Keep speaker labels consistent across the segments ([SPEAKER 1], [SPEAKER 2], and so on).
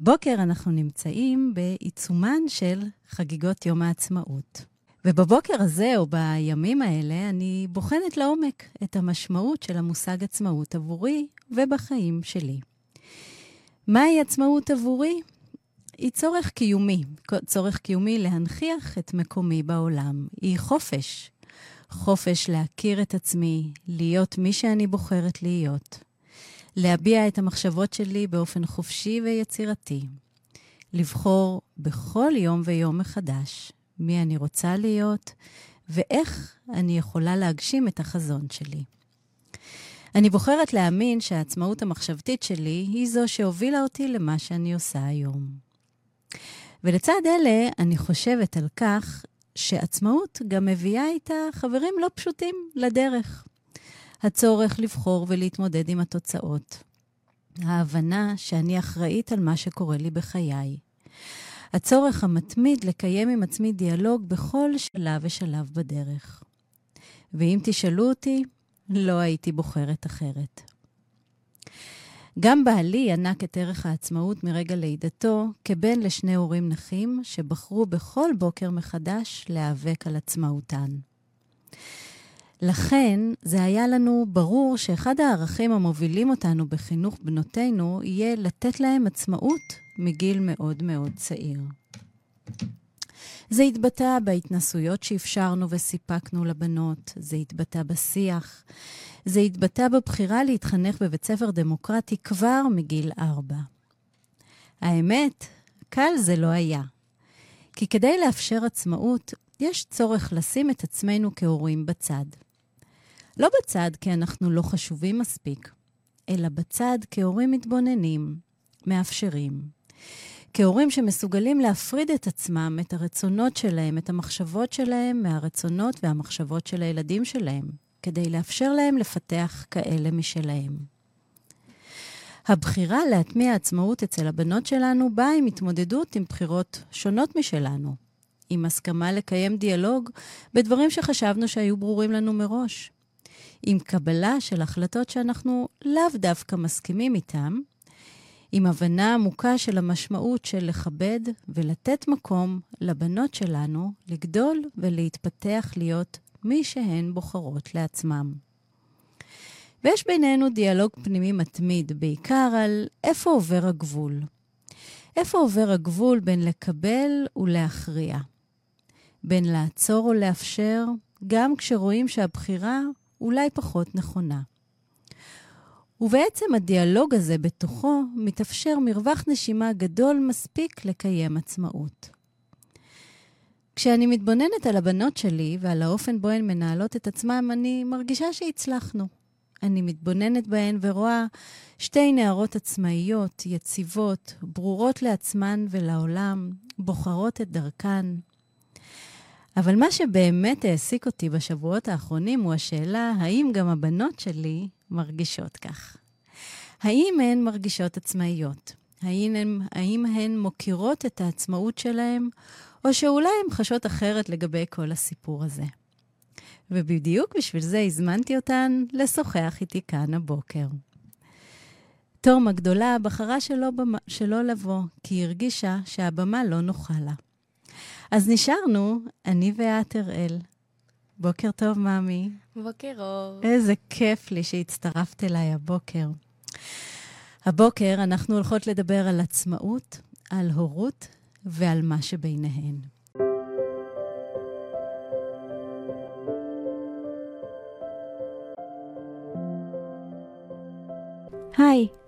[SPEAKER 1] בוקר אנחנו נמצאים בעיצומן של חגיגות יום העצמאות. ובבוקר הזה, או בימים האלה, אני בוחנת לעומק את המשמעות של המושג עצמאות עבורי ובחיים שלי. מהי עצמאות עבורי? היא צורך קיומי, צורך קיומי להנכיח את מקומי בעולם. היא חופש. חופש להכיר את עצמי, להיות מי שאני בוחרת להיות. להביע את המחשבות שלי באופן חופשי ויצירתי. לבחור בכל יום ויום מחדש מי אני רוצה להיות ואיך אני יכולה להגשים את החזון שלי. אני בוחרת להאמין שהעצמאות המחשבתית שלי היא זו שהובילה אותי למה שאני עושה היום. ולצד אלה, אני חושבת על כך שעצמאות גם מביאה איתה חברים לא פשוטים לדרך. הצורך לבחור ולהתמודד עם התוצאות. ההבנה שאני אחראית על מה שקורה לי בחיי. הצורך המתמיד לקיים עם עצמי דיאלוג בכל שלב ושלב בדרך. ואם תשאלו אותי, לא הייתי בוחרת אחרת. גם בעלי ינק את ערך העצמאות מרגע לידתו כבן לשני הורים נכים שבחרו בכל בוקר מחדש להיאבק על עצמאותן. לכן, זה היה לנו ברור שאחד הערכים המובילים אותנו בחינוך בנותינו יהיה לתת להם עצמאות מגיל מאוד מאוד צעיר. זה התבטא בהתנסויות שאפשרנו וסיפקנו לבנות, זה התבטא בשיח, זה התבטא בבחירה להתחנך בבית ספר דמוקרטי כבר מגיל ארבע. האמת, קל זה לא היה. כי כדי לאפשר עצמאות, יש צורך לשים את עצמנו כהורים בצד. לא בצד כי אנחנו לא חשובים מספיק, אלא בצד כהורים מתבוננים, מאפשרים. כהורים שמסוגלים להפריד את עצמם, את הרצונות שלהם, את המחשבות שלהם, מהרצונות והמחשבות של הילדים שלהם, כדי לאפשר להם לפתח כאלה משלהם. הבחירה להטמיע עצמאות אצל הבנות שלנו באה עם התמודדות עם בחירות שונות משלנו, עם הסכמה לקיים דיאלוג בדברים שחשבנו שהיו ברורים לנו מראש, עם קבלה של החלטות שאנחנו לאו דווקא מסכימים איתן, עם הבנה עמוקה של המשמעות של לכבד ולתת מקום לבנות שלנו לגדול ולהתפתח להיות מי שהן בוחרות לעצמם. ויש בינינו דיאלוג פנימי מתמיד, בעיקר על איפה עובר הגבול. איפה עובר הגבול בין לקבל ולהכריע? בין לעצור או לאפשר, גם כשרואים שהבחירה אולי פחות נכונה. ובעצם הדיאלוג הזה בתוכו מתאפשר מרווח נשימה גדול מספיק לקיים עצמאות. כשאני מתבוננת על הבנות שלי ועל האופן בו הן מנהלות את עצמן, אני מרגישה שהצלחנו. אני מתבוננת בהן ורואה שתי נערות עצמאיות, יציבות, ברורות לעצמן ולעולם, בוחרות את דרכן, אבל מה שבאמת העסיק אותי בשבועות האחרונים הוא השאלה, האם גם הבנות שלי מרגישות כך? האם הן מרגישות עצמאיות? האם הן, האם הן מוקירות את העצמאות שלהן, או שאולי הן חשות אחרת לגבי כל הסיפור הזה? ובדיוק בשביל זה הזמנתי אותן לשוחח איתי כאן הבוקר. תום הגדולה בחרה שלא, שלא לבוא, כי היא הרגישה שהבמה לא נוחה לה. אז נשארנו, אני ואת, אראל. בוקר טוב, ממי.
[SPEAKER 2] בוקר אור.
[SPEAKER 1] איזה כיף לי שהצטרפת אליי הבוקר. הבוקר אנחנו הולכות לדבר על עצמאות, על הורות ועל מה שביניהן. היי,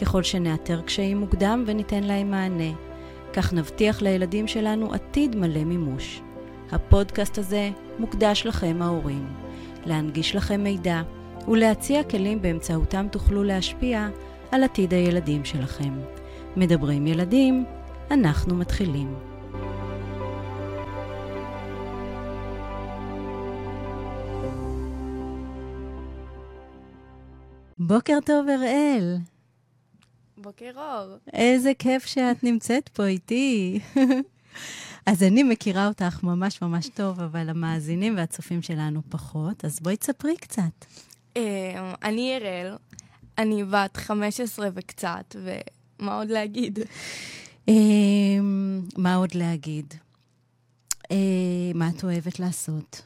[SPEAKER 1] ככל שנאתר קשיים מוקדם וניתן להם מענה, כך נבטיח לילדים שלנו עתיד מלא מימוש. הפודקאסט הזה מוקדש לכם ההורים, להנגיש לכם מידע ולהציע כלים באמצעותם תוכלו להשפיע על עתיד הילדים שלכם. מדברים ילדים, אנחנו מתחילים. בוקר טוב, אראל.
[SPEAKER 2] בוקר אור.
[SPEAKER 1] איזה כיף שאת נמצאת פה איתי. אז אני מכירה אותך ממש ממש טוב, אבל המאזינים והצופים שלנו פחות, אז בואי תספרי קצת.
[SPEAKER 2] אה, אני אראל, אני בת 15 וקצת, ומה עוד להגיד?
[SPEAKER 1] אה, מה עוד להגיד? אה, מה את אוהבת לעשות?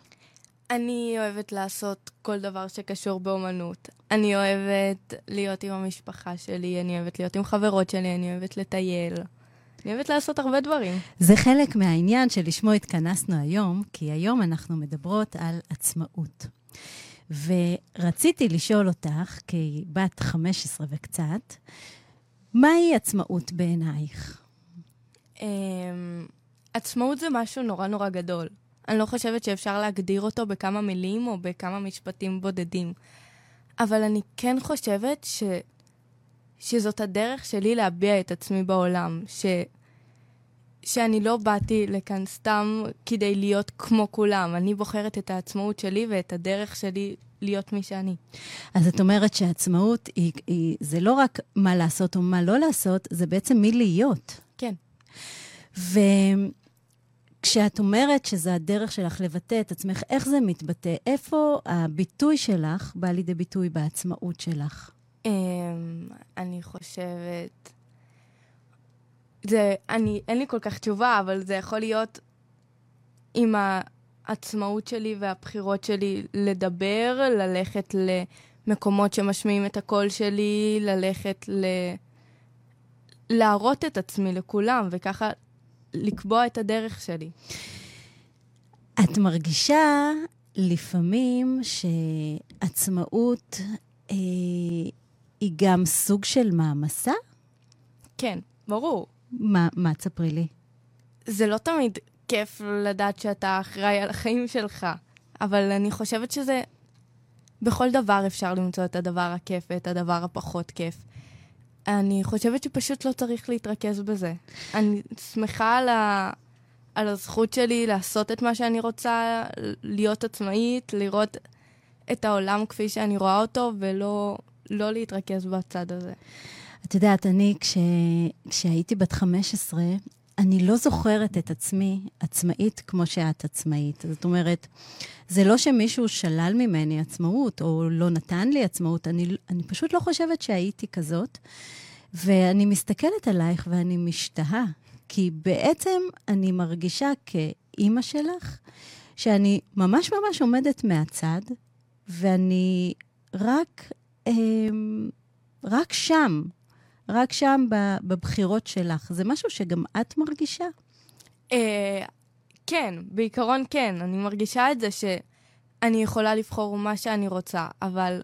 [SPEAKER 2] אני אוהבת לעשות כל דבר שקשור באומנות. אני אוהבת להיות עם המשפחה שלי, אני אוהבת להיות עם חברות שלי, אני אוהבת לטייל. אני אוהבת לעשות הרבה דברים.
[SPEAKER 1] זה חלק מהעניין שלשמו התכנסנו היום, כי היום אנחנו מדברות על עצמאות. ורציתי לשאול אותך, כבת 15 וקצת, מהי עצמאות בעינייך?
[SPEAKER 2] Um, עצמאות זה משהו נורא נורא גדול. אני לא חושבת שאפשר להגדיר אותו בכמה מילים או בכמה משפטים בודדים. אבל אני כן חושבת ש... שזאת הדרך שלי להביע את עצמי בעולם. ש... שאני לא באתי לכאן סתם כדי להיות כמו כולם. אני בוחרת את העצמאות שלי ואת הדרך שלי להיות מי שאני.
[SPEAKER 1] אז את אומרת שעצמאות היא, היא, זה לא רק מה לעשות או מה לא לעשות, זה בעצם מי להיות.
[SPEAKER 2] כן.
[SPEAKER 1] וכשאת אומרת שזה הדרך שלך לבטא את עצמך, איך זה מתבטא? איפה הביטוי שלך בא לידי ביטוי בעצמאות שלך?
[SPEAKER 2] Um, אני חושבת... זה, אני, אין לי כל כך תשובה, אבל זה יכול להיות עם העצמאות שלי והבחירות שלי לדבר, ללכת למקומות שמשמיעים את הקול שלי, ללכת ל... להראות את עצמי לכולם, וככה לקבוע את הדרך שלי.
[SPEAKER 1] את מרגישה לפעמים שעצמאות אה, היא גם סוג של מעמסה?
[SPEAKER 2] כן, ברור.
[SPEAKER 1] מה, מה תספרי לי?
[SPEAKER 2] זה לא תמיד כיף לדעת שאתה אחראי על החיים שלך, אבל אני חושבת שזה... בכל דבר אפשר למצוא את הדבר הכיף ואת הדבר הפחות כיף. אני חושבת שפשוט לא צריך להתרכז בזה. אני שמחה על, ה... על הזכות שלי לעשות את מה שאני רוצה, להיות עצמאית, לראות את העולם כפי שאני רואה אותו, ולא לא להתרכז בצד הזה.
[SPEAKER 1] את יודעת, אני, כש... כשהייתי בת 15, אני לא זוכרת את עצמי עצמאית כמו שאת עצמאית. זאת אומרת, זה לא שמישהו שלל ממני עצמאות או לא נתן לי עצמאות, אני, אני פשוט לא חושבת שהייתי כזאת. ואני מסתכלת עלייך ואני משתהה, כי בעצם אני מרגישה כאימא שלך, שאני ממש ממש עומדת מהצד, ואני רק, אה, רק שם, רק שם בבחירות שלך. זה משהו שגם את מרגישה?
[SPEAKER 2] אה, כן, בעיקרון כן. אני מרגישה את זה שאני יכולה לבחור מה שאני רוצה, אבל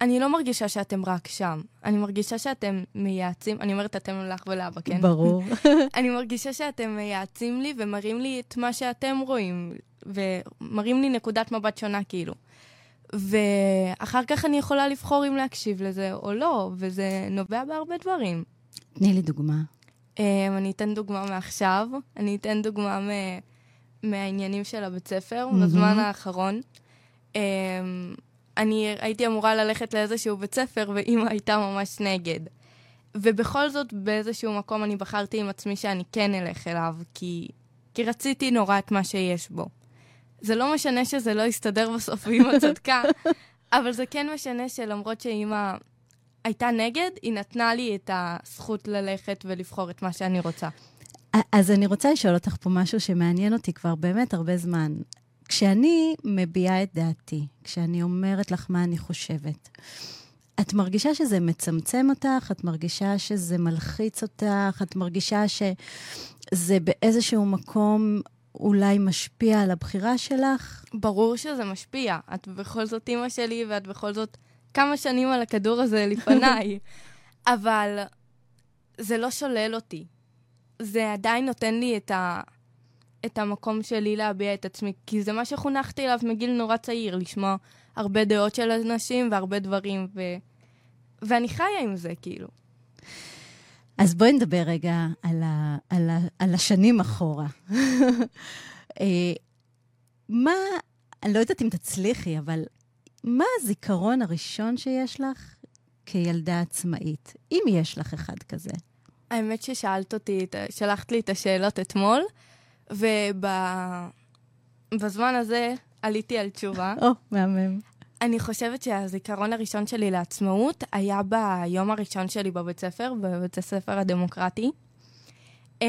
[SPEAKER 2] אני לא מרגישה שאתם רק שם. אני מרגישה שאתם מייעצים, אני אומרת אתם לך ולאבא, כן?
[SPEAKER 1] ברור.
[SPEAKER 2] אני מרגישה שאתם מייעצים לי ומראים לי את מה שאתם רואים, ומראים לי נקודת מבט שונה, כאילו. ואחר כך אני יכולה לבחור אם להקשיב לזה או לא, וזה נובע בהרבה דברים.
[SPEAKER 1] תני לי דוגמה.
[SPEAKER 2] Um, אני אתן דוגמה מעכשיו, אני אתן דוגמה מ- מהעניינים של הבית ספר, mm-hmm. בזמן האחרון. Um, אני הייתי אמורה ללכת לאיזשהו בית ספר, ואימא הייתה ממש נגד. ובכל זאת, באיזשהו מקום אני בחרתי עם עצמי שאני כן אלך אליו, כי, כי רציתי נורא את מה שיש בו. זה לא משנה שזה לא יסתדר בסוף ואימא צדקה, אבל זה כן משנה שלמרות שאימא הייתה נגד, היא נתנה לי את הזכות ללכת ולבחור את מה שאני רוצה.
[SPEAKER 1] אז אני רוצה לשאול אותך פה משהו שמעניין אותי כבר באמת הרבה זמן. כשאני מביעה את דעתי, כשאני אומרת לך מה אני חושבת, את מרגישה שזה מצמצם אותך? את מרגישה שזה מלחיץ אותך? את מרגישה שזה באיזשהו מקום אולי משפיע על הבחירה שלך?
[SPEAKER 2] ברור שזה משפיע. את בכל זאת אימא שלי, ואת בכל זאת כמה שנים על הכדור הזה לפניי. אבל זה לא שולל אותי. זה עדיין נותן לי את, ה... את המקום שלי להביע את עצמי, כי זה מה שחונכתי אליו מגיל נורא צעיר, לשמוע הרבה דעות של אנשים והרבה דברים, ו... ואני חיה עם זה, כאילו.
[SPEAKER 1] אז בואי נדבר רגע על, ה, על, ה, על השנים אחורה. אה, מה, אני לא יודעת אם תצליחי, אבל מה הזיכרון הראשון שיש לך כילדה עצמאית, אם יש לך אחד כזה?
[SPEAKER 2] האמת ששאלת אותי, שלחת לי את השאלות אתמול, ובזמן הזה עליתי על תשובה.
[SPEAKER 1] או, מהמם.
[SPEAKER 2] אני חושבת שהזיכרון הראשון שלי לעצמאות היה ביום הראשון שלי בבית ספר, בבית הספר הדמוקרטי. Um,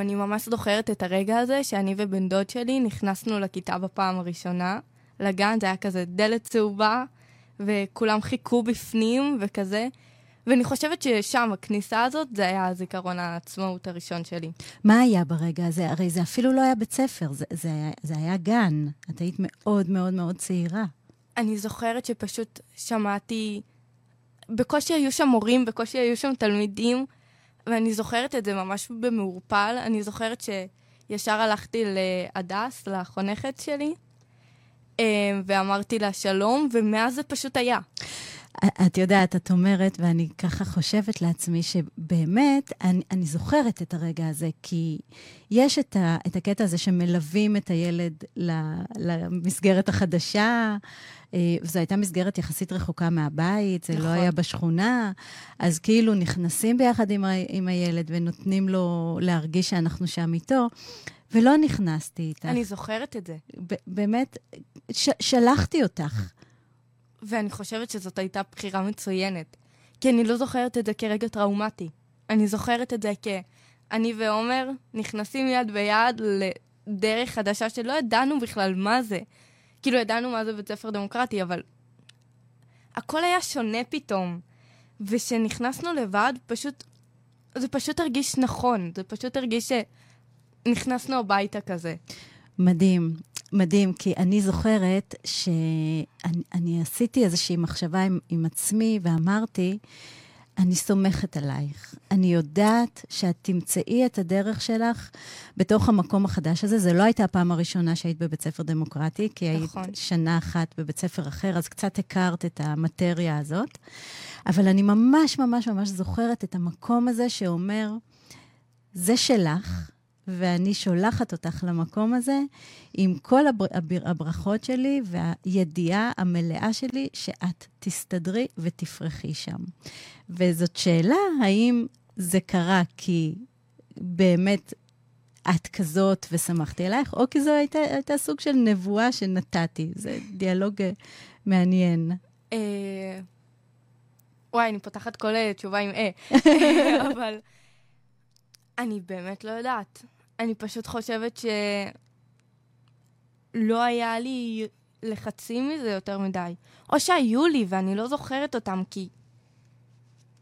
[SPEAKER 2] אני ממש זוכרת את הרגע הזה שאני ובן דוד שלי נכנסנו לכיתה בפעם הראשונה, לגן, זה היה כזה דלת צהובה, וכולם חיכו בפנים וכזה. ואני חושבת ששם, הכניסה הזאת, זה היה הזיכרון העצמאות הראשון שלי.
[SPEAKER 1] מה היה ברגע הזה? הרי זה אפילו לא היה בית ספר, זה, זה, היה, זה היה גן. את היית מאוד מאוד מאוד צעירה.
[SPEAKER 2] אני זוכרת שפשוט שמעתי... בקושי היו שם מורים, בקושי היו שם תלמידים, ואני זוכרת את זה ממש במעורפל. אני זוכרת שישר הלכתי להדס, לחונכת שלי, אה, ואמרתי לה שלום, ומאז זה פשוט היה.
[SPEAKER 1] את יודעת, את אומרת, ואני ככה חושבת לעצמי, שבאמת, אני, אני זוכרת את הרגע הזה, כי יש את, ה, את הקטע הזה שמלווים את הילד למסגרת החדשה. אה, זו הייתה מסגרת יחסית רחוקה מהבית, זה לא נכון. לא היה בשכונה, אז כאילו נכנסים ביחד עם, ה, עם הילד ונותנים לו להרגיש שאנחנו שם איתו. ולא נכנסתי איתך.
[SPEAKER 2] אני זוכרת את זה.
[SPEAKER 1] באמת, ש- שלחתי אותך.
[SPEAKER 2] ואני חושבת שזאת הייתה בחירה מצוינת. כי אני לא זוכרת את זה כרגע טראומטי. אני זוכרת את זה כ"אני ועומר נכנסים יד ביד לדרך חדשה שלא ידענו בכלל מה זה. כאילו, ידענו מה זה בית ספר דמוקרטי, אבל הכל היה שונה פתאום. וכשנכנסנו לבד, פשוט, זה פשוט הרגיש נכון. זה פשוט הרגיש שנכנסנו הביתה כזה.
[SPEAKER 1] מדהים. מדהים, כי אני זוכרת שאני עשיתי איזושהי מחשבה עם, עם עצמי ואמרתי, אני סומכת עלייך. אני יודעת שאת תמצאי את הדרך שלך בתוך המקום החדש הזה. זו לא הייתה הפעם הראשונה שהיית בבית ספר דמוקרטי, כי נכון. היית שנה אחת בבית ספר אחר, אז קצת הכרת את המטריה הזאת. אבל אני ממש ממש ממש זוכרת את המקום הזה שאומר, זה שלך, ואני שולחת אותך למקום הזה עם כל הבר... הברכות שלי והידיעה המלאה שלי שאת תסתדרי ותפרחי שם. וזאת שאלה, האם זה קרה כי באמת את כזאת ושמחתי עלייך, או כי זו הייתה, הייתה סוג של נבואה שנתתי. זה דיאלוג אה, מעניין. אה,
[SPEAKER 2] וואי, אני פותחת כל תשובה עם אה, אבל אני באמת לא יודעת. אני פשוט חושבת שלא היה לי לחצים מזה יותר מדי. או שהיו לי ואני לא זוכרת אותם כי...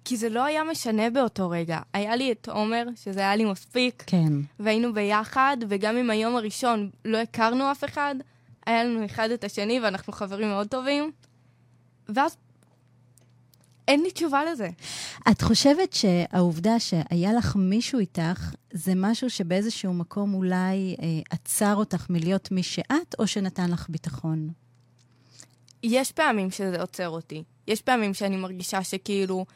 [SPEAKER 2] כי זה לא היה משנה באותו רגע. היה לי את עומר, שזה היה לי מספיק.
[SPEAKER 1] כן.
[SPEAKER 2] והיינו ביחד, וגם אם היום הראשון לא הכרנו אף אחד, היה לנו אחד את השני ואנחנו חברים מאוד טובים. ואז אין לי תשובה לזה.
[SPEAKER 1] את חושבת שהעובדה שהיה לך מישהו איתך, זה משהו שבאיזשהו מקום אולי אה, עצר אותך מלהיות מי שאת, או שנתן לך ביטחון?
[SPEAKER 2] יש פעמים שזה עוצר אותי. יש פעמים שאני מרגישה שכאילו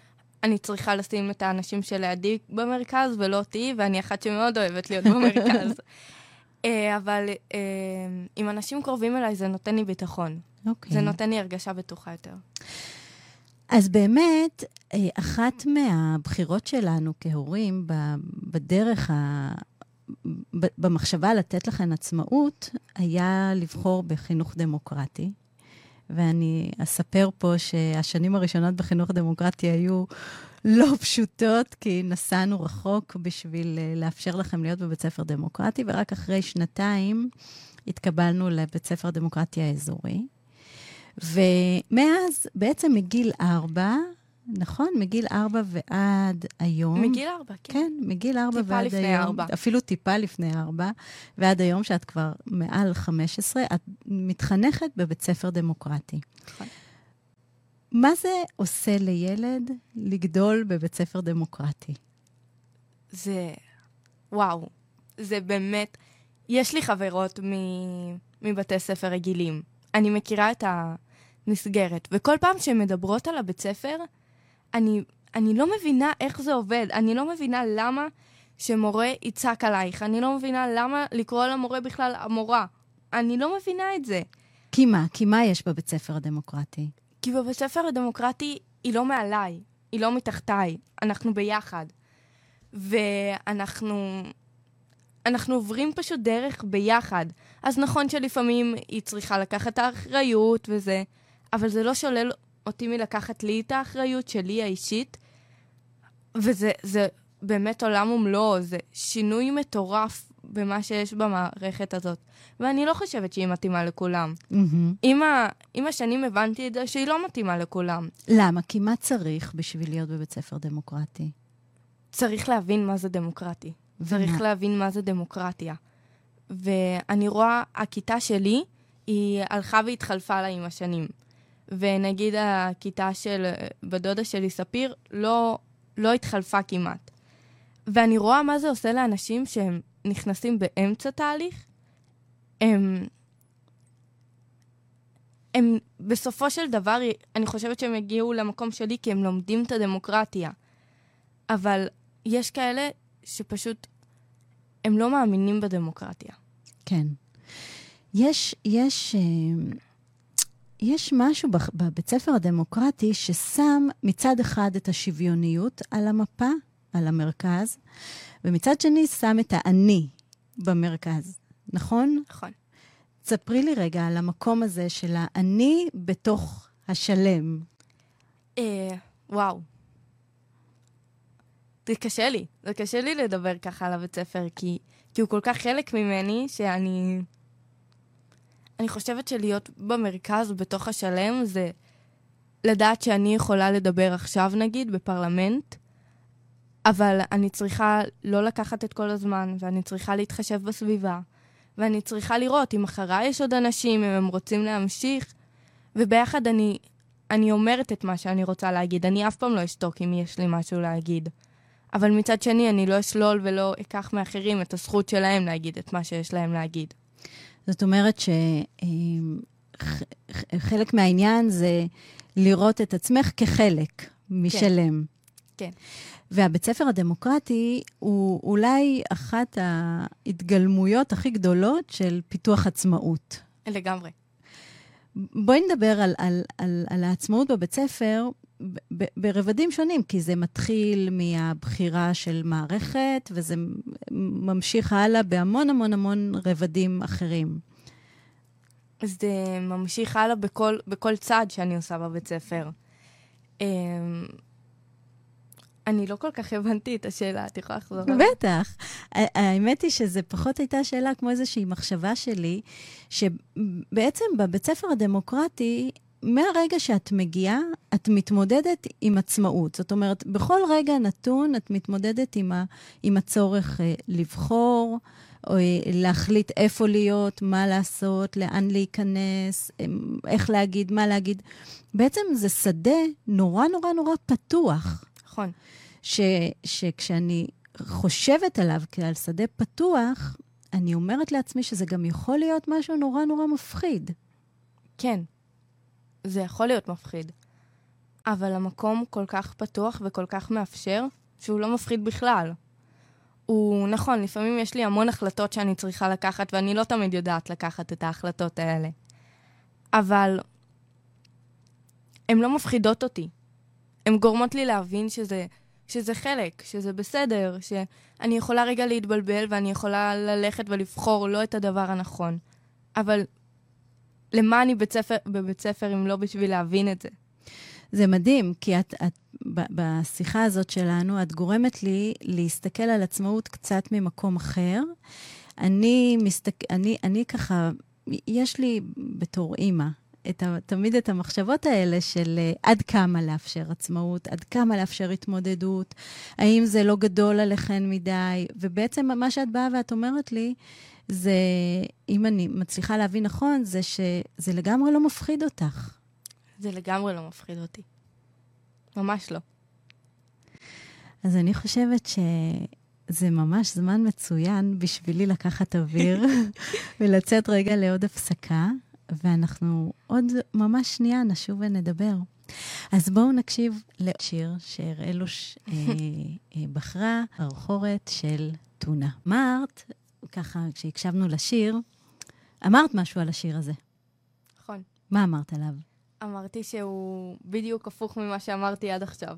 [SPEAKER 2] אני צריכה לשים את האנשים שלידי במרכז ולא אותי, ואני אחת שמאוד אוהבת להיות במרכז. אה, אבל אה, עם אנשים קרובים אליי זה נותן לי ביטחון. אוקיי. זה נותן לי הרגשה בטוחה יותר.
[SPEAKER 1] אז באמת, אה, אחת מהבחירות שלנו כהורים בדרך ה... במחשבה לתת לכם עצמאות, היה לבחור בחינוך דמוקרטי. ואני אספר פה שהשנים הראשונות בחינוך דמוקרטי היו לא פשוטות, כי נסענו רחוק בשביל אה, לאפשר לכם להיות בבית ספר דמוקרטי, ורק אחרי שנתיים התקבלנו לבית ספר דמוקרטי האזורי. ומאז, בעצם מגיל ארבע, נכון? מגיל ארבע ועד היום.
[SPEAKER 2] מגיל ארבע, כן.
[SPEAKER 1] כן, מגיל ארבע
[SPEAKER 2] ועד
[SPEAKER 1] היום. טיפה
[SPEAKER 2] לפני ארבע.
[SPEAKER 1] אפילו טיפה לפני ארבע, ועד היום, שאת כבר מעל חמש עשרה, את מתחנכת בבית ספר דמוקרטי. נכון. מה זה עושה לילד לגדול בבית ספר דמוקרטי?
[SPEAKER 2] זה... וואו. זה באמת... יש לי חברות מ... מבתי ספר רגילים. אני מכירה את המסגרת, וכל פעם שהן מדברות על הבית ספר, אני, אני לא מבינה איך זה עובד. אני לא מבינה למה שמורה יצעק עלייך. אני לא מבינה למה לקרוא למורה בכלל המורה. אני לא מבינה את זה.
[SPEAKER 1] כי מה? כי מה יש בבית ספר הדמוקרטי?
[SPEAKER 2] כי בבית ספר הדמוקרטי היא לא מעליי, היא לא מתחתיי, אנחנו ביחד. ואנחנו אנחנו עוברים פשוט דרך ביחד. אז נכון שלפעמים היא צריכה לקחת את האחריות וזה, אבל זה לא שולל אותי מלקחת לי את האחריות שלי האישית, וזה זה באמת עולם ומלואו, זה שינוי מטורף במה שיש במערכת הזאת. ואני לא חושבת שהיא מתאימה לכולם. Mm-hmm. עם, ה, עם השנים הבנתי את זה שהיא לא מתאימה לכולם.
[SPEAKER 1] למה? כי מה צריך בשביל להיות בבית ספר דמוקרטי?
[SPEAKER 2] צריך להבין מה זה דמוקרטי. צריך להבין מה זה דמוקרטיה. ואני רואה, הכיתה שלי, היא הלכה והתחלפה לה עם השנים. ונגיד הכיתה של בדודה שלי, ספיר, לא, לא התחלפה כמעט. ואני רואה מה זה עושה לאנשים שהם נכנסים באמצע תהליך. הם... הם בסופו של דבר, אני חושבת שהם הגיעו למקום שלי כי הם לומדים את הדמוקרטיה. אבל יש כאלה שפשוט הם לא מאמינים בדמוקרטיה.
[SPEAKER 1] כן. יש, יש, אה, יש משהו בבית ספר הדמוקרטי ששם מצד אחד את השוויוניות על המפה, על המרכז, ומצד שני שם את האני במרכז, נכון?
[SPEAKER 2] נכון.
[SPEAKER 1] ספרי לי רגע על המקום הזה של האני בתוך השלם.
[SPEAKER 2] אה, וואו. זה קשה לי. זה קשה לי לדבר ככה על הבית ספר, כי, כי הוא כל כך חלק ממני, שאני... אני חושבת שלהיות במרכז, בתוך השלם, זה לדעת שאני יכולה לדבר עכשיו, נגיד, בפרלמנט, אבל אני צריכה לא לקחת את כל הזמן, ואני צריכה להתחשב בסביבה, ואני צריכה לראות אם אחריי יש עוד אנשים, אם הם רוצים להמשיך, וביחד אני, אני אומרת את מה שאני רוצה להגיד. אני אף פעם לא אשתוק אם יש לי משהו להגיד. אבל מצד שני, אני לא אשלול ולא אקח מאחרים את הזכות שלהם להגיד את מה שיש להם להגיד.
[SPEAKER 1] זאת אומרת שחלק מהעניין זה לראות את עצמך כחלק משלם.
[SPEAKER 2] כן.
[SPEAKER 1] והבית ספר הדמוקרטי הוא אולי אחת ההתגלמויות הכי גדולות של פיתוח עצמאות.
[SPEAKER 2] לגמרי.
[SPEAKER 1] בואי נדבר על, על, על, על העצמאות בבית ספר ברבדים שונים, כי זה מתחיל מהבחירה של מערכת, וזה ממשיך הלאה בהמון המון המון רבדים אחרים.
[SPEAKER 2] זה ממשיך הלאה בכל, בכל צעד שאני עושה בבית ספר. אמ, אני לא כל כך הבנתי את השאלה, את יכולה לחזור?
[SPEAKER 1] בטח. האמת היא שזו פחות הייתה שאלה כמו איזושהי מחשבה שלי, שבעצם בבית ספר הדמוקרטי, מהרגע שאת מגיעה, את מתמודדת עם עצמאות. זאת אומרת, בכל רגע נתון את מתמודדת עם, ה, עם הצורך אה, לבחור, או אה, להחליט איפה להיות, מה לעשות, לאן להיכנס, אה, איך להגיד, מה להגיד. בעצם זה שדה נורא נורא נורא פתוח.
[SPEAKER 2] נכון.
[SPEAKER 1] ש, שכשאני חושבת עליו כעל שדה פתוח, אני אומרת לעצמי שזה גם יכול להיות משהו נורא נורא מפחיד.
[SPEAKER 2] כן, זה יכול להיות מפחיד. אבל המקום כל כך פתוח וכל כך מאפשר, שהוא לא מפחיד בכלל. הוא נכון, לפעמים יש לי המון החלטות שאני צריכה לקחת, ואני לא תמיד יודעת לקחת את ההחלטות האלה. אבל הן לא מפחידות אותי. הן גורמות לי להבין שזה, שזה חלק, שזה בסדר, שאני יכולה רגע להתבלבל ואני יכולה ללכת ולבחור לא את הדבר הנכון. אבל למה אני בית ספר, בבית ספר אם לא בשביל להבין את זה?
[SPEAKER 1] זה מדהים, כי את, את, בשיחה הזאת שלנו, את גורמת לי להסתכל על עצמאות קצת ממקום אחר. אני, מסתק, אני, אני ככה, יש לי בתור אימא, את ה, תמיד את המחשבות האלה של uh, עד כמה לאפשר עצמאות, עד כמה לאפשר התמודדות, האם זה לא גדול עליכן מדי, ובעצם מה שאת באה ואת אומרת לי, זה, אם אני מצליחה להבין נכון, זה שזה לגמרי לא מפחיד אותך.
[SPEAKER 2] זה לגמרי לא מפחיד אותי. ממש לא.
[SPEAKER 1] אז אני חושבת שזה ממש זמן מצוין בשבילי לקחת אוויר ולצאת רגע לעוד הפסקה, ואנחנו עוד ממש שנייה נשוב ונדבר. אז בואו נקשיב לשיר שאראלוש אה, אה, בחרה, הרחורת של טונה. אמרת, ככה, כשהקשבנו לשיר, אמרת משהו על השיר הזה.
[SPEAKER 2] נכון.
[SPEAKER 1] מה אמרת עליו?
[SPEAKER 2] אמרתי שהוא בדיוק הפוך ממה שאמרתי עד עכשיו.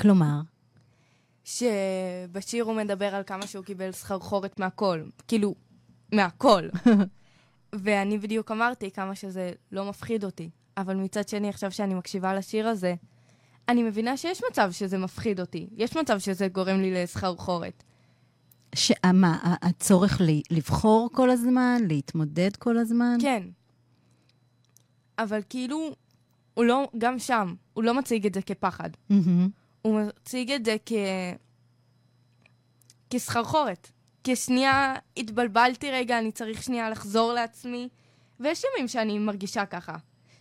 [SPEAKER 1] כלומר,
[SPEAKER 2] שבשיר הוא מדבר על כמה שהוא קיבל סחרחורת מהכל. כאילו, מהכל. ואני בדיוק אמרתי כמה שזה לא מפחיד אותי. אבל מצד שני, עכשיו שאני מקשיבה לשיר הזה, אני מבינה שיש מצב שזה מפחיד אותי. יש מצב שזה גורם לי לסחרחורת.
[SPEAKER 1] מה, הצורך לבחור כל הזמן, להתמודד כל הזמן?
[SPEAKER 2] כן. אבל כאילו, הוא לא, גם שם, הוא לא מציג את זה כפחד.
[SPEAKER 1] Mm-hmm.
[SPEAKER 2] הוא מציג את זה כ... כסחרחורת. כשנייה התבלבלתי רגע, אני צריך שנייה לחזור לעצמי. ויש ימים שאני מרגישה ככה.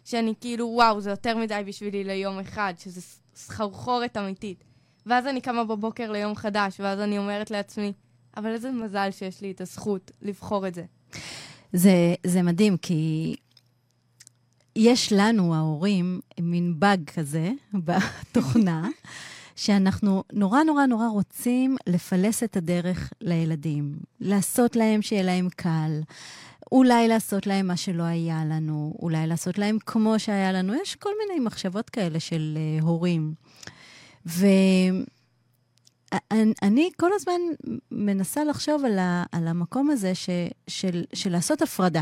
[SPEAKER 2] שאני כאילו, וואו, זה יותר מדי בשבילי ליום אחד, שזה סחרחורת אמיתית. ואז אני קמה בבוקר ליום חדש, ואז אני אומרת לעצמי, אבל איזה מזל שיש לי את הזכות לבחור את זה.
[SPEAKER 1] זה, זה מדהים, כי יש לנו, ההורים, מין באג כזה בתוכנה, שאנחנו נורא נורא נורא רוצים לפלס את הדרך לילדים, לעשות להם שיהיה להם קל. אולי לעשות להם מה שלא היה לנו, אולי לעשות להם כמו שהיה לנו. יש כל מיני מחשבות כאלה של uh, הורים. ואני כל הזמן מנסה לחשוב על, ה, על המקום הזה ש, של, של לעשות הפרדה.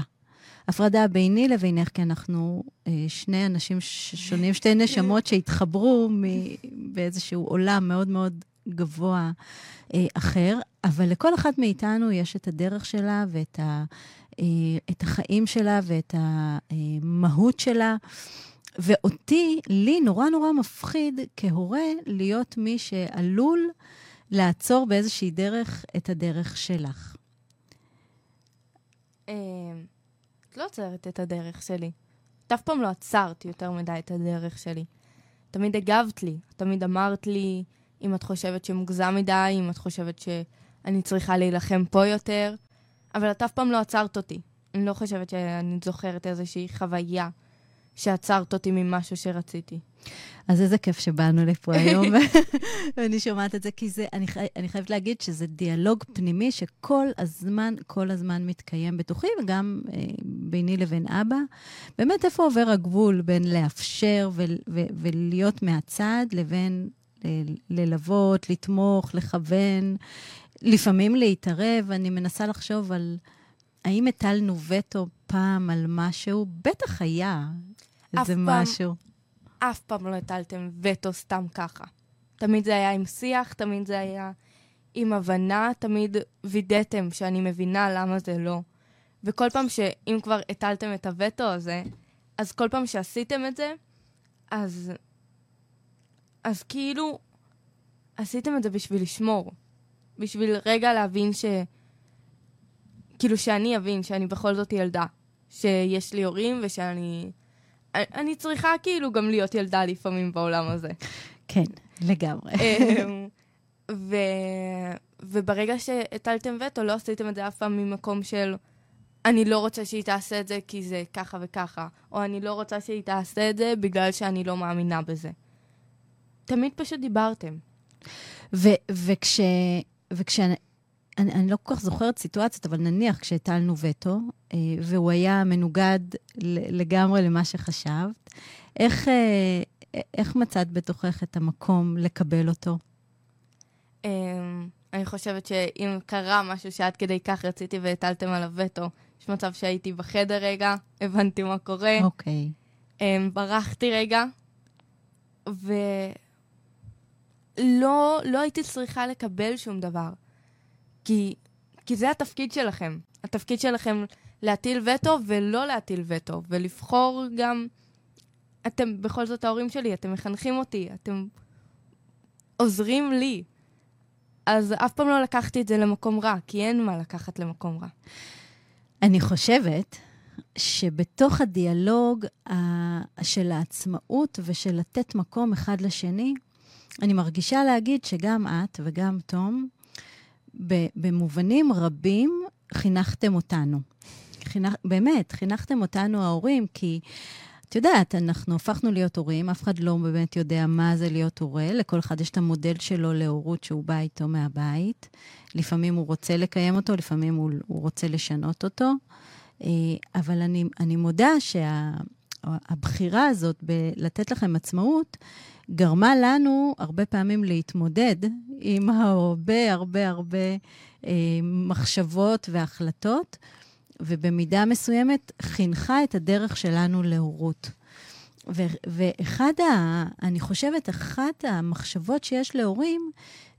[SPEAKER 1] הפרדה ביני לבינך, כי אנחנו uh, שני אנשים שונים, שתי נשמות שהתחברו באיזשהו עולם מאוד מאוד גבוה uh, אחר, אבל לכל אחת מאיתנו יש את הדרך שלה ואת ה... אה, את החיים שלה ואת המהות שלה. ואותי, לי נורא נורא מפחיד כהורה להיות מי שעלול לעצור באיזושהי דרך את הדרך שלך.
[SPEAKER 2] אה, את לא עוצרת את הדרך שלי. את אף פעם לא עצרת יותר מדי את הדרך שלי. תמיד הגבת לי, תמיד אמרת לי אם את חושבת שמוגזם מדי, אם את חושבת שאני צריכה להילחם פה יותר. אבל את אף פעם לא עצרת אותי. אני לא חושבת שאני זוכרת איזושהי חוויה שעצרת אותי ממשהו שרציתי.
[SPEAKER 1] אז איזה כיף שבאנו לפה היום, ואני שומעת את זה, כי זה, אני, חי, אני חייבת להגיד שזה דיאלוג פנימי שכל הזמן, כל הזמן מתקיים בתוכי, וגם אה, ביני לבין אבא. באמת, איפה עובר הגבול בין לאפשר ו, ו, ולהיות מהצד, לבין ל, ללוות, לתמוך, לכוון, לפעמים להתערב, אני מנסה לחשוב על האם הטלנו וטו פעם על משהו? בטח היה איזה משהו.
[SPEAKER 2] אף פעם לא הטלתם וטו סתם ככה. תמיד זה היה עם שיח, תמיד זה היה עם הבנה, תמיד וידאתם שאני מבינה למה זה לא. וכל פעם שאם כבר הטלתם את הווטו הזה, אז כל פעם שעשיתם את זה, אז... אז כאילו, עשיתם את זה בשביל לשמור. בשביל רגע להבין ש... כאילו שאני אבין שאני בכל זאת ילדה. שיש לי הורים ושאני... אני צריכה כאילו גם להיות ילדה לפעמים בעולם הזה.
[SPEAKER 1] כן, לגמרי.
[SPEAKER 2] אמ, ו... וברגע שהטלתם וטו, לא עשיתם את זה אף פעם ממקום של אני לא רוצה שהיא תעשה את זה כי זה ככה וככה, או אני לא רוצה שהיא תעשה את זה בגלל שאני לא מאמינה בזה. תמיד פשוט דיברתם.
[SPEAKER 1] ו- וכש... וכשאני אני לא כל כך זוכרת סיטואציות, אבל נניח כשהטלנו וטו, אה, והוא היה מנוגד לגמרי למה שחשבת, איך, אה, איך מצאת בתוכך את המקום לקבל אותו?
[SPEAKER 2] אמ, אני חושבת שאם קרה משהו שעד כדי כך רציתי והטלתם עליו וטו, יש מצב שהייתי בחדר רגע, הבנתי מה קורה.
[SPEAKER 1] אוקיי.
[SPEAKER 2] אמ, ברחתי רגע, ולא לא הייתי צריכה לקבל שום דבר. כי, כי זה התפקיד שלכם. התפקיד שלכם להטיל וטו ולא להטיל וטו, ולבחור גם... אתם בכל זאת ההורים שלי, אתם מחנכים אותי, אתם עוזרים לי. אז אף פעם לא לקחתי את זה למקום רע, כי אין מה לקחת למקום רע.
[SPEAKER 1] אני חושבת שבתוך הדיאלוג של העצמאות ושל לתת מקום אחד לשני, אני מרגישה להגיד שגם את וגם תום, במובנים רבים חינכתם אותנו. חינך, באמת, חינכתם אותנו ההורים, כי את יודעת, אנחנו הפכנו להיות הורים, אף אחד לא באמת יודע מה זה להיות הורה, לכל אחד יש את המודל שלו להורות שהוא בא איתו מהבית. לפעמים הוא רוצה לקיים אותו, לפעמים הוא, הוא רוצה לשנות אותו. אה, אבל אני, אני מודה שהבחירה שה, הזאת בלתת לכם עצמאות, גרמה לנו הרבה פעמים להתמודד עם הרבה הרבה הרבה אה, מחשבות והחלטות, ובמידה מסוימת חינכה את הדרך שלנו להורות. ו- ואחד, ה, אני חושבת, אחת המחשבות שיש להורים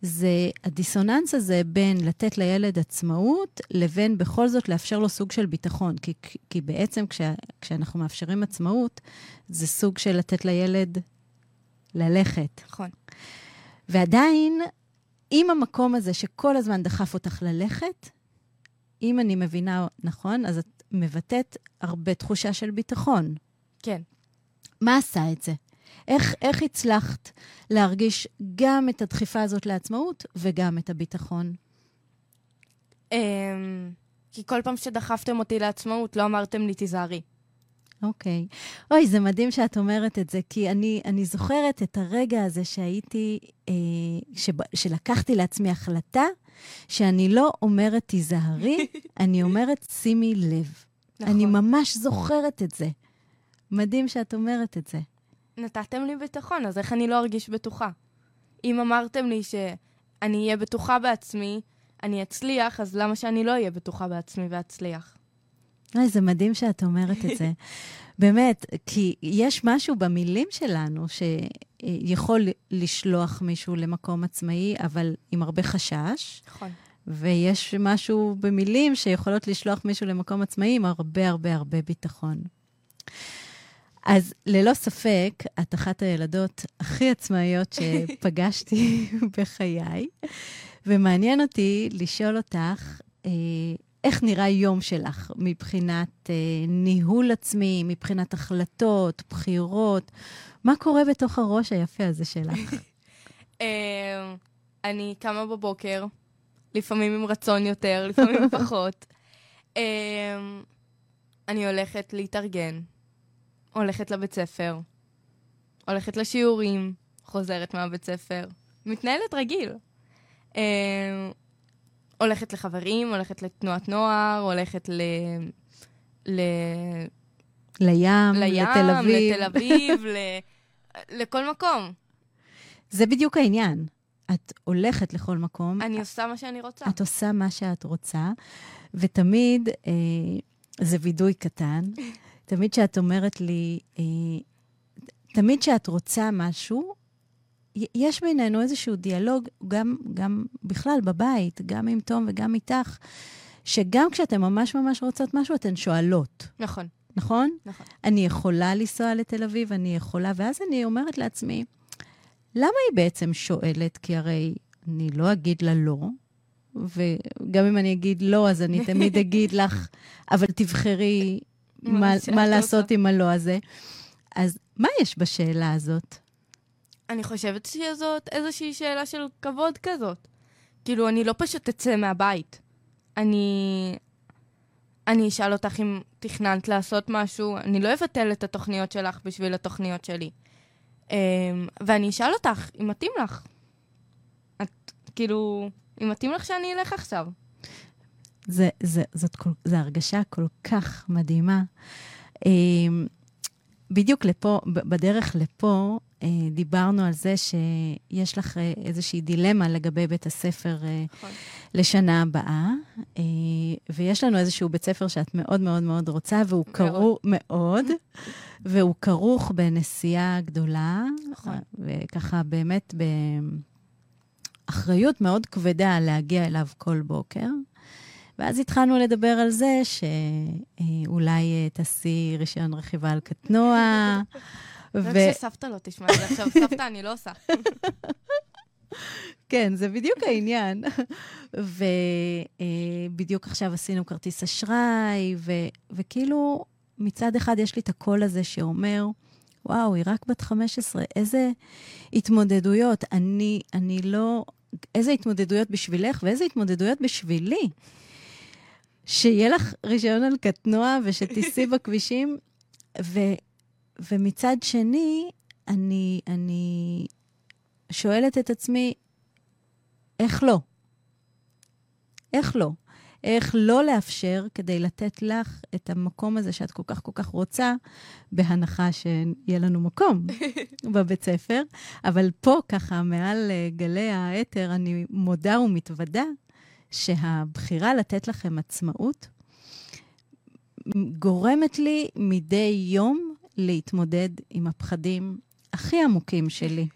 [SPEAKER 1] זה הדיסוננס הזה בין לתת לילד עצמאות לבין בכל זאת לאפשר לו סוג של ביטחון. כי, כי בעצם כשה, כשאנחנו מאפשרים עצמאות, זה סוג של לתת לילד ללכת.
[SPEAKER 2] נכון.
[SPEAKER 1] ועדיין, עם המקום הזה שכל הזמן דחף אותך ללכת, אם אני מבינה נכון, אז את מבטאת הרבה תחושה של ביטחון.
[SPEAKER 2] כן.
[SPEAKER 1] מה עשה את זה? איך, איך הצלחת להרגיש גם את הדחיפה הזאת לעצמאות וגם את הביטחון?
[SPEAKER 2] Um, כי כל פעם שדחפתם אותי לעצמאות, לא אמרתם לי, תיזהרי.
[SPEAKER 1] אוקיי. Okay. אוי, זה מדהים שאת אומרת את זה, כי אני, אני זוכרת את הרגע הזה שהייתי, אה, שב, שלקחתי לעצמי החלטה שאני לא אומרת תיזהרי, אני אומרת שימי לב. נכון. אני ממש זוכרת את זה. מדהים שאת אומרת את זה.
[SPEAKER 2] נתתם לי ביטחון, אז איך אני לא ארגיש בטוחה? אם אמרתם לי שאני אהיה בטוחה בעצמי, אני אצליח, אז למה שאני לא אהיה בטוחה בעצמי ואצליח?
[SPEAKER 1] זה מדהים שאת אומרת את זה. באמת, כי יש משהו במילים שלנו שיכול לשלוח מישהו למקום עצמאי, אבל עם הרבה חשש.
[SPEAKER 2] נכון.
[SPEAKER 1] ויש משהו במילים שיכולות לשלוח מישהו למקום עצמאי עם הרבה הרבה הרבה ביטחון. אז ללא ספק, את אחת הילדות הכי עצמאיות שפגשתי בחיי, ומעניין אותי לשאול אותך, אה, איך נראה יום שלך מבחינת אה, ניהול עצמי, מבחינת החלטות, בחירות? מה קורה בתוך הראש היפה הזה שלך?
[SPEAKER 2] אה, אני קמה בבוקר, לפעמים עם רצון יותר, לפעמים פחות. אה, אני הולכת להתארגן, הולכת לבית ספר, הולכת לשיעורים, חוזרת מהבית ספר, מתנהלת רגיל. הולכת לחברים, הולכת לתנועת נוער, הולכת ל... ל...
[SPEAKER 1] לים, לים לתל אביב.
[SPEAKER 2] לתל אביב, ל... לכל מקום.
[SPEAKER 1] זה בדיוק העניין. את הולכת לכל מקום.
[SPEAKER 2] אני עושה מה שאני רוצה.
[SPEAKER 1] את עושה מה שאת רוצה, ותמיד, אה, זה וידוי קטן, תמיד כשאת אומרת לי, אה, תמיד כשאת רוצה משהו, יש בינינו איזשהו דיאלוג, גם, גם בכלל בבית, גם עם תום וגם איתך, שגם כשאתן ממש ממש רוצות משהו, אתן שואלות.
[SPEAKER 2] נכון.
[SPEAKER 1] נכון?
[SPEAKER 2] נכון.
[SPEAKER 1] אני יכולה לנסוע לתל אביב, אני יכולה, ואז אני אומרת לעצמי, למה היא בעצם שואלת? כי הרי אני לא אגיד לה לא, וגם אם אני אגיד לא, אז אני תמיד אגיד לך, אבל תבחרי מה, מה לעשות עם הלא הזה. אז מה יש בשאלה הזאת?
[SPEAKER 2] אני חושבת שזאת איזושהי שאלה של כבוד כזאת. כאילו, אני לא פשוט אצא מהבית. אני... אני אשאל אותך אם תכננת לעשות משהו, אני לא אבטל את התוכניות שלך בשביל התוכניות שלי. Um, ואני אשאל אותך אם מתאים לך. את, כאילו, אם מתאים לך שאני אלך עכשיו.
[SPEAKER 1] זה, זה, זאת כל, זה הרגשה כל כך מדהימה. Um, בדיוק לפה, בדרך לפה, דיברנו על זה שיש לך אה, איזושהי דילמה לגבי בית הספר אה, נכון. לשנה הבאה, ויש לנו איזשהו בית ספר שאת מאוד מאוד מאוד רוצה, והוא כרוך מאוד, והוא כרוך בנסיעה גדולה, נכון. וככה באמת באחריות מאוד כבדה להגיע אליו כל בוקר. ואז התחלנו לדבר על זה שאולי תעשי רישיון רכיבה על קטנוע.
[SPEAKER 2] רק שסבתא לא תשמע את זה עכשיו, סבתא אני לא עושה.
[SPEAKER 1] כן, זה בדיוק העניין. ובדיוק עכשיו עשינו כרטיס אשראי, וכאילו, מצד אחד יש לי את הקול הזה שאומר, וואו, היא רק בת 15, איזה התמודדויות. אני, אני לא... איזה התמודדויות בשבילך ואיזה התמודדויות בשבילי. שיהיה לך רישיון על קטנוע ושתיסעי בכבישים, ו, ומצד שני, אני, אני שואלת את עצמי, איך לא? איך לא? איך לא לאפשר כדי לתת לך את המקום הזה שאת כל כך כל כך רוצה, בהנחה שיהיה לנו מקום בבית ספר. אבל פה, ככה, מעל אה, גלי האתר, אני מודה ומתוודה שהבחירה לתת לכם עצמאות גורמת לי מדי יום להתמודד עם הפחדים הכי עמוקים שלי.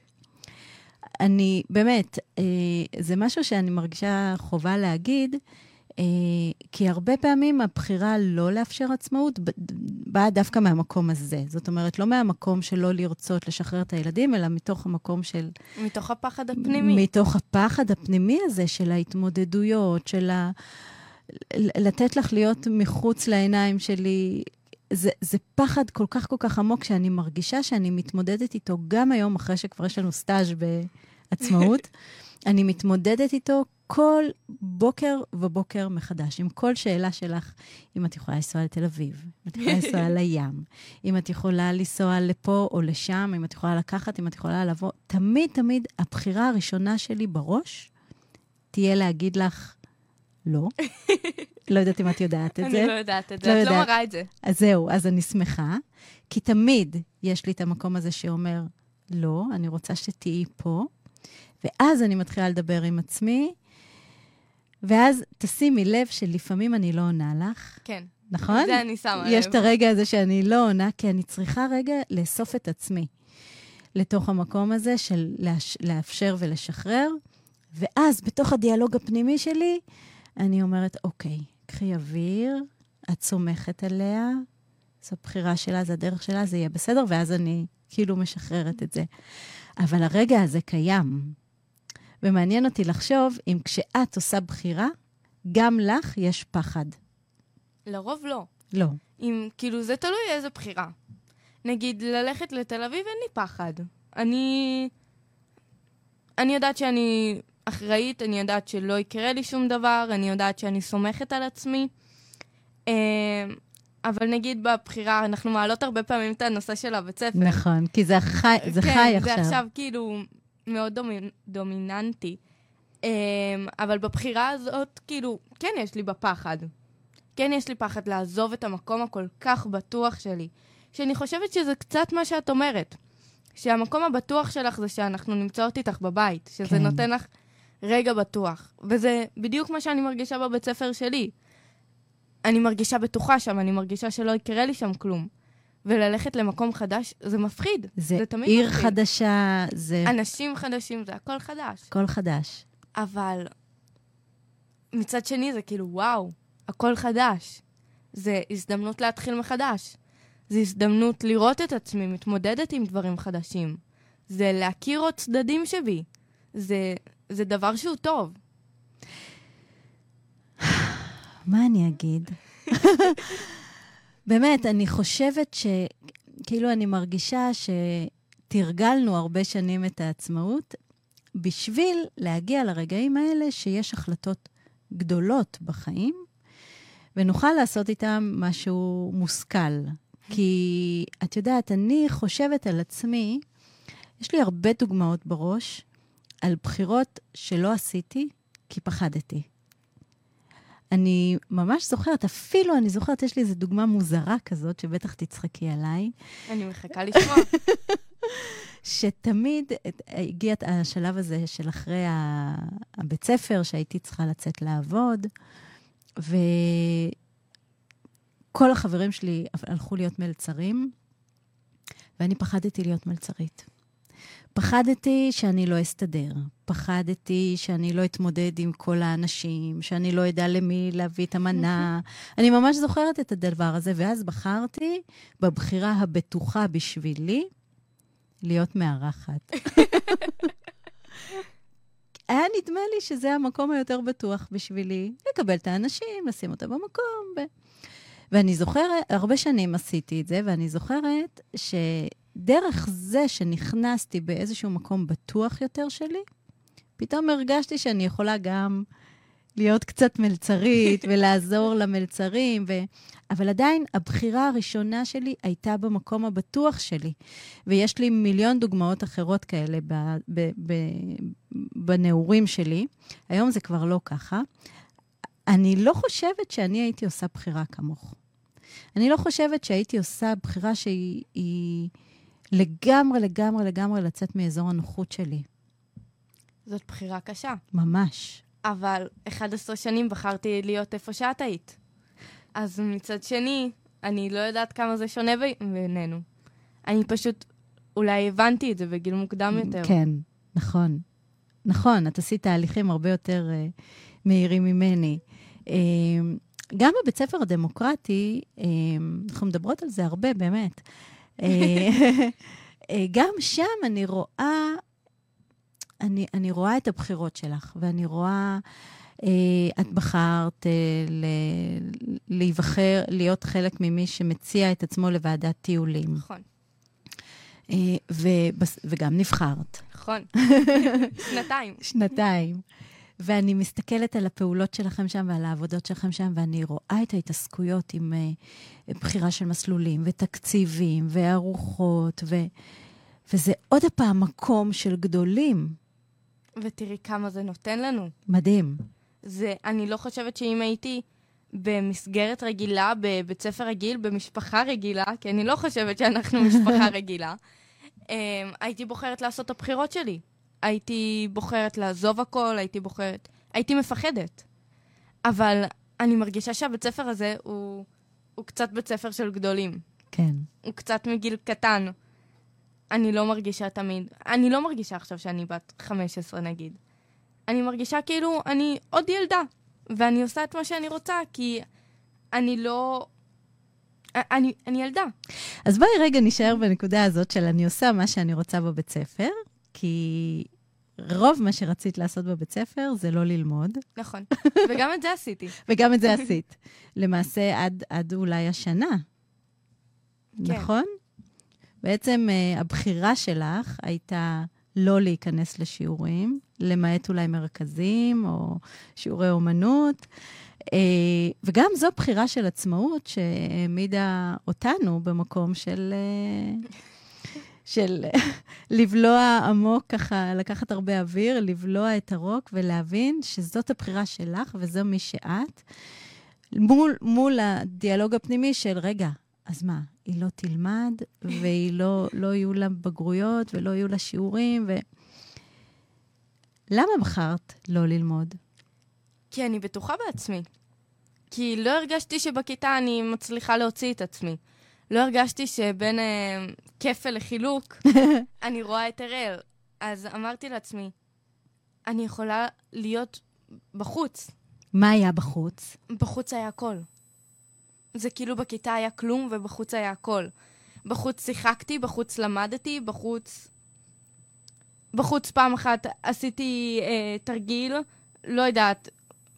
[SPEAKER 1] אני, באמת, אה, זה משהו שאני מרגישה חובה להגיד, אה, כי הרבה פעמים הבחירה לא לאפשר עצמאות באה דווקא מהמקום הזה. זאת אומרת, לא מהמקום של לא לרצות לשחרר את הילדים, אלא מתוך המקום של...
[SPEAKER 2] מתוך הפחד הפנימי.
[SPEAKER 1] מתוך הפחד הפנימי הזה של ההתמודדויות, של ה... לתת לך להיות מחוץ לעיניים שלי. זה, זה פחד כל כך כל כך עמוק, שאני מרגישה שאני מתמודדת איתו גם היום, אחרי שכבר יש לנו סטאז' בעצמאות. אני מתמודדת איתו כל בוקר ובוקר מחדש, עם כל שאלה שלך, אם את יכולה לנסוע לתל אביב, אם את יכולה לנסוע לים, אם את יכולה לנסוע לפה או לשם, אם את יכולה לקחת, אם את יכולה לבוא, תמיד תמיד הבחירה הראשונה שלי בראש תהיה להגיד לך, לא. לא יודעת אם את יודעת את זה.
[SPEAKER 2] אני לא יודעת את זה, לא את לא מראה את זה.
[SPEAKER 1] אז זהו, אז אני שמחה, כי תמיד יש לי את המקום הזה שאומר, לא, אני רוצה שתהיי פה, ואז אני מתחילה לדבר עם עצמי, ואז תשימי לב שלפעמים אני לא עונה לך.
[SPEAKER 2] כן.
[SPEAKER 1] נכון?
[SPEAKER 2] זה אני שמה לב.
[SPEAKER 1] יש את הרגע הזה שאני לא עונה, כי אני צריכה רגע לאסוף את עצמי לתוך המקום הזה של לאפשר ולשחרר, ואז בתוך הדיאלוג הפנימי שלי, אני אומרת, אוקיי, קחי אוויר, את סומכת עליה, זו בחירה שלה, זו הדרך שלה, זה יהיה בסדר, ואז אני כאילו משחררת את זה. אבל הרגע הזה קיים. ומעניין אותי לחשוב אם כשאת עושה בחירה, גם לך יש פחד.
[SPEAKER 2] לרוב לא.
[SPEAKER 1] לא.
[SPEAKER 2] אם, כאילו, זה תלוי איזה בחירה. נגיד, ללכת לתל אביב, אין לי פחד. אני... אני יודעת שאני אחראית, אני יודעת שלא יקרה לי שום דבר, אני יודעת שאני סומכת על עצמי. אה, אבל נגיד בבחירה, אנחנו מעלות הרבה פעמים את הנושא של הבית ספר.
[SPEAKER 1] נכון, כי זה חי, זה
[SPEAKER 2] כן,
[SPEAKER 1] חי עכשיו.
[SPEAKER 2] כן, זה עכשיו כאילו מאוד דומינ, דומיננטי. Um, אבל בבחירה הזאת, כאילו, כן יש לי בפחד. כן יש לי פחד לעזוב את המקום הכל כך בטוח שלי. שאני חושבת שזה קצת מה שאת אומרת. שהמקום הבטוח שלך זה שאנחנו נמצאות איתך בבית. שזה כן. נותן לך רגע בטוח. וזה בדיוק מה שאני מרגישה בבית ספר שלי. אני מרגישה בטוחה שם, אני מרגישה שלא יקרה לי שם כלום. וללכת למקום חדש, זה מפחיד.
[SPEAKER 1] זה, זה תמיד עיר מפחיד. חדשה, זה...
[SPEAKER 2] אנשים חדשים, זה הכל חדש.
[SPEAKER 1] הכל חדש.
[SPEAKER 2] אבל מצד שני זה כאילו, וואו, הכל חדש. זה הזדמנות להתחיל מחדש. זה הזדמנות לראות את עצמי מתמודדת עם דברים חדשים. זה להכיר עוד צדדים שבי. זה, זה דבר שהוא טוב.
[SPEAKER 1] מה אני אגיד? באמת, אני חושבת ש... כאילו, אני מרגישה שתרגלנו הרבה שנים את העצמאות בשביל להגיע לרגעים האלה שיש החלטות גדולות בחיים, ונוכל לעשות איתם משהו מושכל. כי את יודעת, אני חושבת על עצמי, יש לי הרבה דוגמאות בראש על בחירות שלא עשיתי כי פחדתי. אני ממש זוכרת, אפילו אני זוכרת, יש לי איזו דוגמה מוזרה כזאת, שבטח תצחקי עליי.
[SPEAKER 2] אני מחכה לשמוע.
[SPEAKER 1] שתמיד הגיע השלב הזה של אחרי הבית ספר, שהייתי צריכה לצאת לעבוד, וכל החברים שלי הלכו להיות מלצרים, ואני פחדתי להיות מלצרית. פחדתי שאני לא אסתדר, פחדתי שאני לא אתמודד עם כל האנשים, שאני לא אדע למי להביא את המנה. אני ממש זוכרת את הדבר הזה, ואז בחרתי בבחירה הבטוחה בשבילי להיות מארחת. היה נדמה לי שזה המקום היותר בטוח בשבילי, לקבל את האנשים, לשים אותם במקום. ו... ואני זוכרת, הרבה שנים עשיתי את זה, ואני זוכרת ש... דרך זה שנכנסתי באיזשהו מקום בטוח יותר שלי, פתאום הרגשתי שאני יכולה גם להיות קצת מלצרית ולעזור למלצרים, ו... אבל עדיין הבחירה הראשונה שלי הייתה במקום הבטוח שלי. ויש לי מיליון דוגמאות אחרות כאלה ב... ב... ב... בנעורים שלי. היום זה כבר לא ככה. אני לא חושבת שאני הייתי עושה בחירה כמוך. אני לא חושבת שהייתי עושה בחירה שהיא לגמרי, לגמרי, לגמרי לצאת מאזור הנוחות שלי.
[SPEAKER 2] זאת בחירה קשה.
[SPEAKER 1] ממש.
[SPEAKER 2] אבל 11 שנים בחרתי להיות איפה שאת היית. אז מצד שני, אני לא יודעת כמה זה שונה בינינו. אני פשוט, אולי הבנתי את זה בגיל מוקדם יותר.
[SPEAKER 1] כן, נכון. נכון, את עשית תהליכים הרבה יותר uh, מהירים ממני. Uh, גם בבית ספר הדמוקרטי, uh, אנחנו מדברות על זה הרבה, באמת. Uh, uh, גם שם אני רואה אני, אני רואה את הבחירות שלך, ואני רואה, אה, את בחרת אה, ל, להיבחר, להיות חלק ממי שמציע את עצמו לוועדת טיולים.
[SPEAKER 2] נכון.
[SPEAKER 1] אה, ו, וגם נבחרת.
[SPEAKER 2] נכון. שנתיים.
[SPEAKER 1] שנתיים. ואני מסתכלת על הפעולות שלכם שם ועל העבודות שלכם שם, ואני רואה את ההתעסקויות עם uh, בחירה של מסלולים ותקציבים וארוחות, ו... וזה עוד פעם מקום של גדולים.
[SPEAKER 2] ותראי כמה זה נותן לנו.
[SPEAKER 1] מדהים.
[SPEAKER 2] זה, אני לא חושבת שאם הייתי במסגרת רגילה, בבית ספר רגיל, במשפחה רגילה, כי אני לא חושבת שאנחנו משפחה רגילה, um, הייתי בוחרת לעשות את הבחירות שלי. הייתי בוחרת לעזוב הכל, הייתי בוחרת... הייתי מפחדת. אבל אני מרגישה שהבית ספר הזה הוא, הוא קצת בית ספר של גדולים.
[SPEAKER 1] כן.
[SPEAKER 2] הוא קצת מגיל קטן. אני לא מרגישה תמיד, אני לא מרגישה עכשיו שאני בת 15 נגיד. אני מרגישה כאילו אני עוד ילדה, ואני עושה את מה שאני רוצה, כי אני לא... אני, אני ילדה.
[SPEAKER 1] אז בואי רגע נשאר בנקודה הזאת של אני עושה מה שאני רוצה בבית ספר, כי רוב מה שרצית לעשות בבית ספר זה לא ללמוד.
[SPEAKER 2] נכון, וגם את זה עשיתי.
[SPEAKER 1] וגם את זה עשית. למעשה, עד, עד אולי השנה. כן. נכון? בעצם uh, הבחירה שלך הייתה לא להיכנס לשיעורים, למעט אולי מרכזים או שיעורי אומנות. Uh, וגם זו בחירה של עצמאות שהעמידה אותנו במקום של... Uh, של לבלוע עמוק ככה, לקחת הרבה אוויר, לבלוע את הרוק ולהבין שזאת הבחירה שלך וזו מי שאת, מול, מול הדיאלוג הפנימי של, רגע, אז מה, היא לא תלמד, והיא לא, לא יהיו לה בגרויות, ולא יהיו לה שיעורים, ו... למה בחרת לא ללמוד?
[SPEAKER 2] כי אני בטוחה בעצמי. כי לא הרגשתי שבכיתה אני מצליחה להוציא את עצמי. לא הרגשתי שבין אה, כפל לחילוק אני רואה את אראל. אז אמרתי לעצמי, אני יכולה להיות בחוץ.
[SPEAKER 1] מה היה בחוץ?
[SPEAKER 2] בחוץ היה הכל. זה כאילו בכיתה היה כלום ובחוץ היה הכל. בחוץ שיחקתי, בחוץ למדתי, בחוץ... בחוץ פעם אחת עשיתי אה, תרגיל, לא יודעת,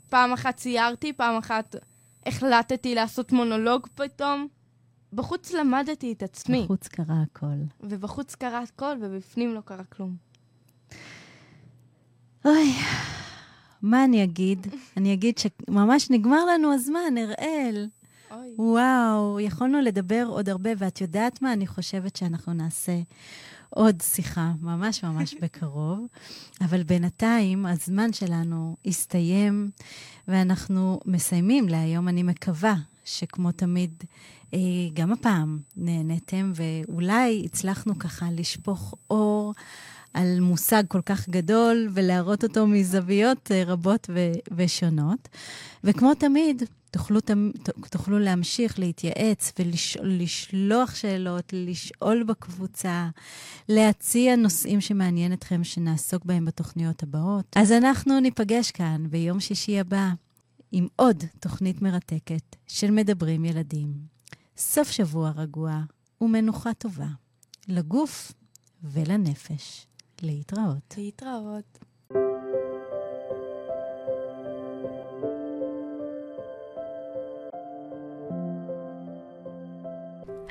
[SPEAKER 2] פעם אחת ציירתי, פעם אחת החלטתי לעשות מונולוג פתאום. בחוץ למדתי את עצמי.
[SPEAKER 1] בחוץ קרה הכל.
[SPEAKER 2] ובחוץ קרה הכל, ובפנים לא קרה כלום.
[SPEAKER 1] אוי, מה אני אגיד? אני אגיד שממש נגמר לנו הזמן, אראל.
[SPEAKER 2] אוי.
[SPEAKER 1] וואו, יכולנו לדבר עוד הרבה, ואת יודעת מה? אני חושבת שאנחנו נעשה עוד שיחה, ממש ממש בקרוב. אבל בינתיים, הזמן שלנו הסתיים, ואנחנו מסיימים להיום. אני מקווה שכמו תמיד, אה, גם הפעם נהניתם, ואולי הצלחנו ככה לשפוך אור. על מושג כל כך גדול ולהראות אותו מזוויות אה, רבות ושונות. וכמו תמיד, תוכלו, תוכלו להמשיך להתייעץ ולשלוח שאלות, לשאול בקבוצה, להציע נושאים שמעניין אתכם שנעסוק בהם בתוכניות הבאות. אז אנחנו ניפגש כאן ביום שישי הבא עם עוד תוכנית מרתקת של מדברים ילדים. סוף שבוע רגוע ומנוחה טובה לגוף ולנפש. להתראות.
[SPEAKER 2] להתראות.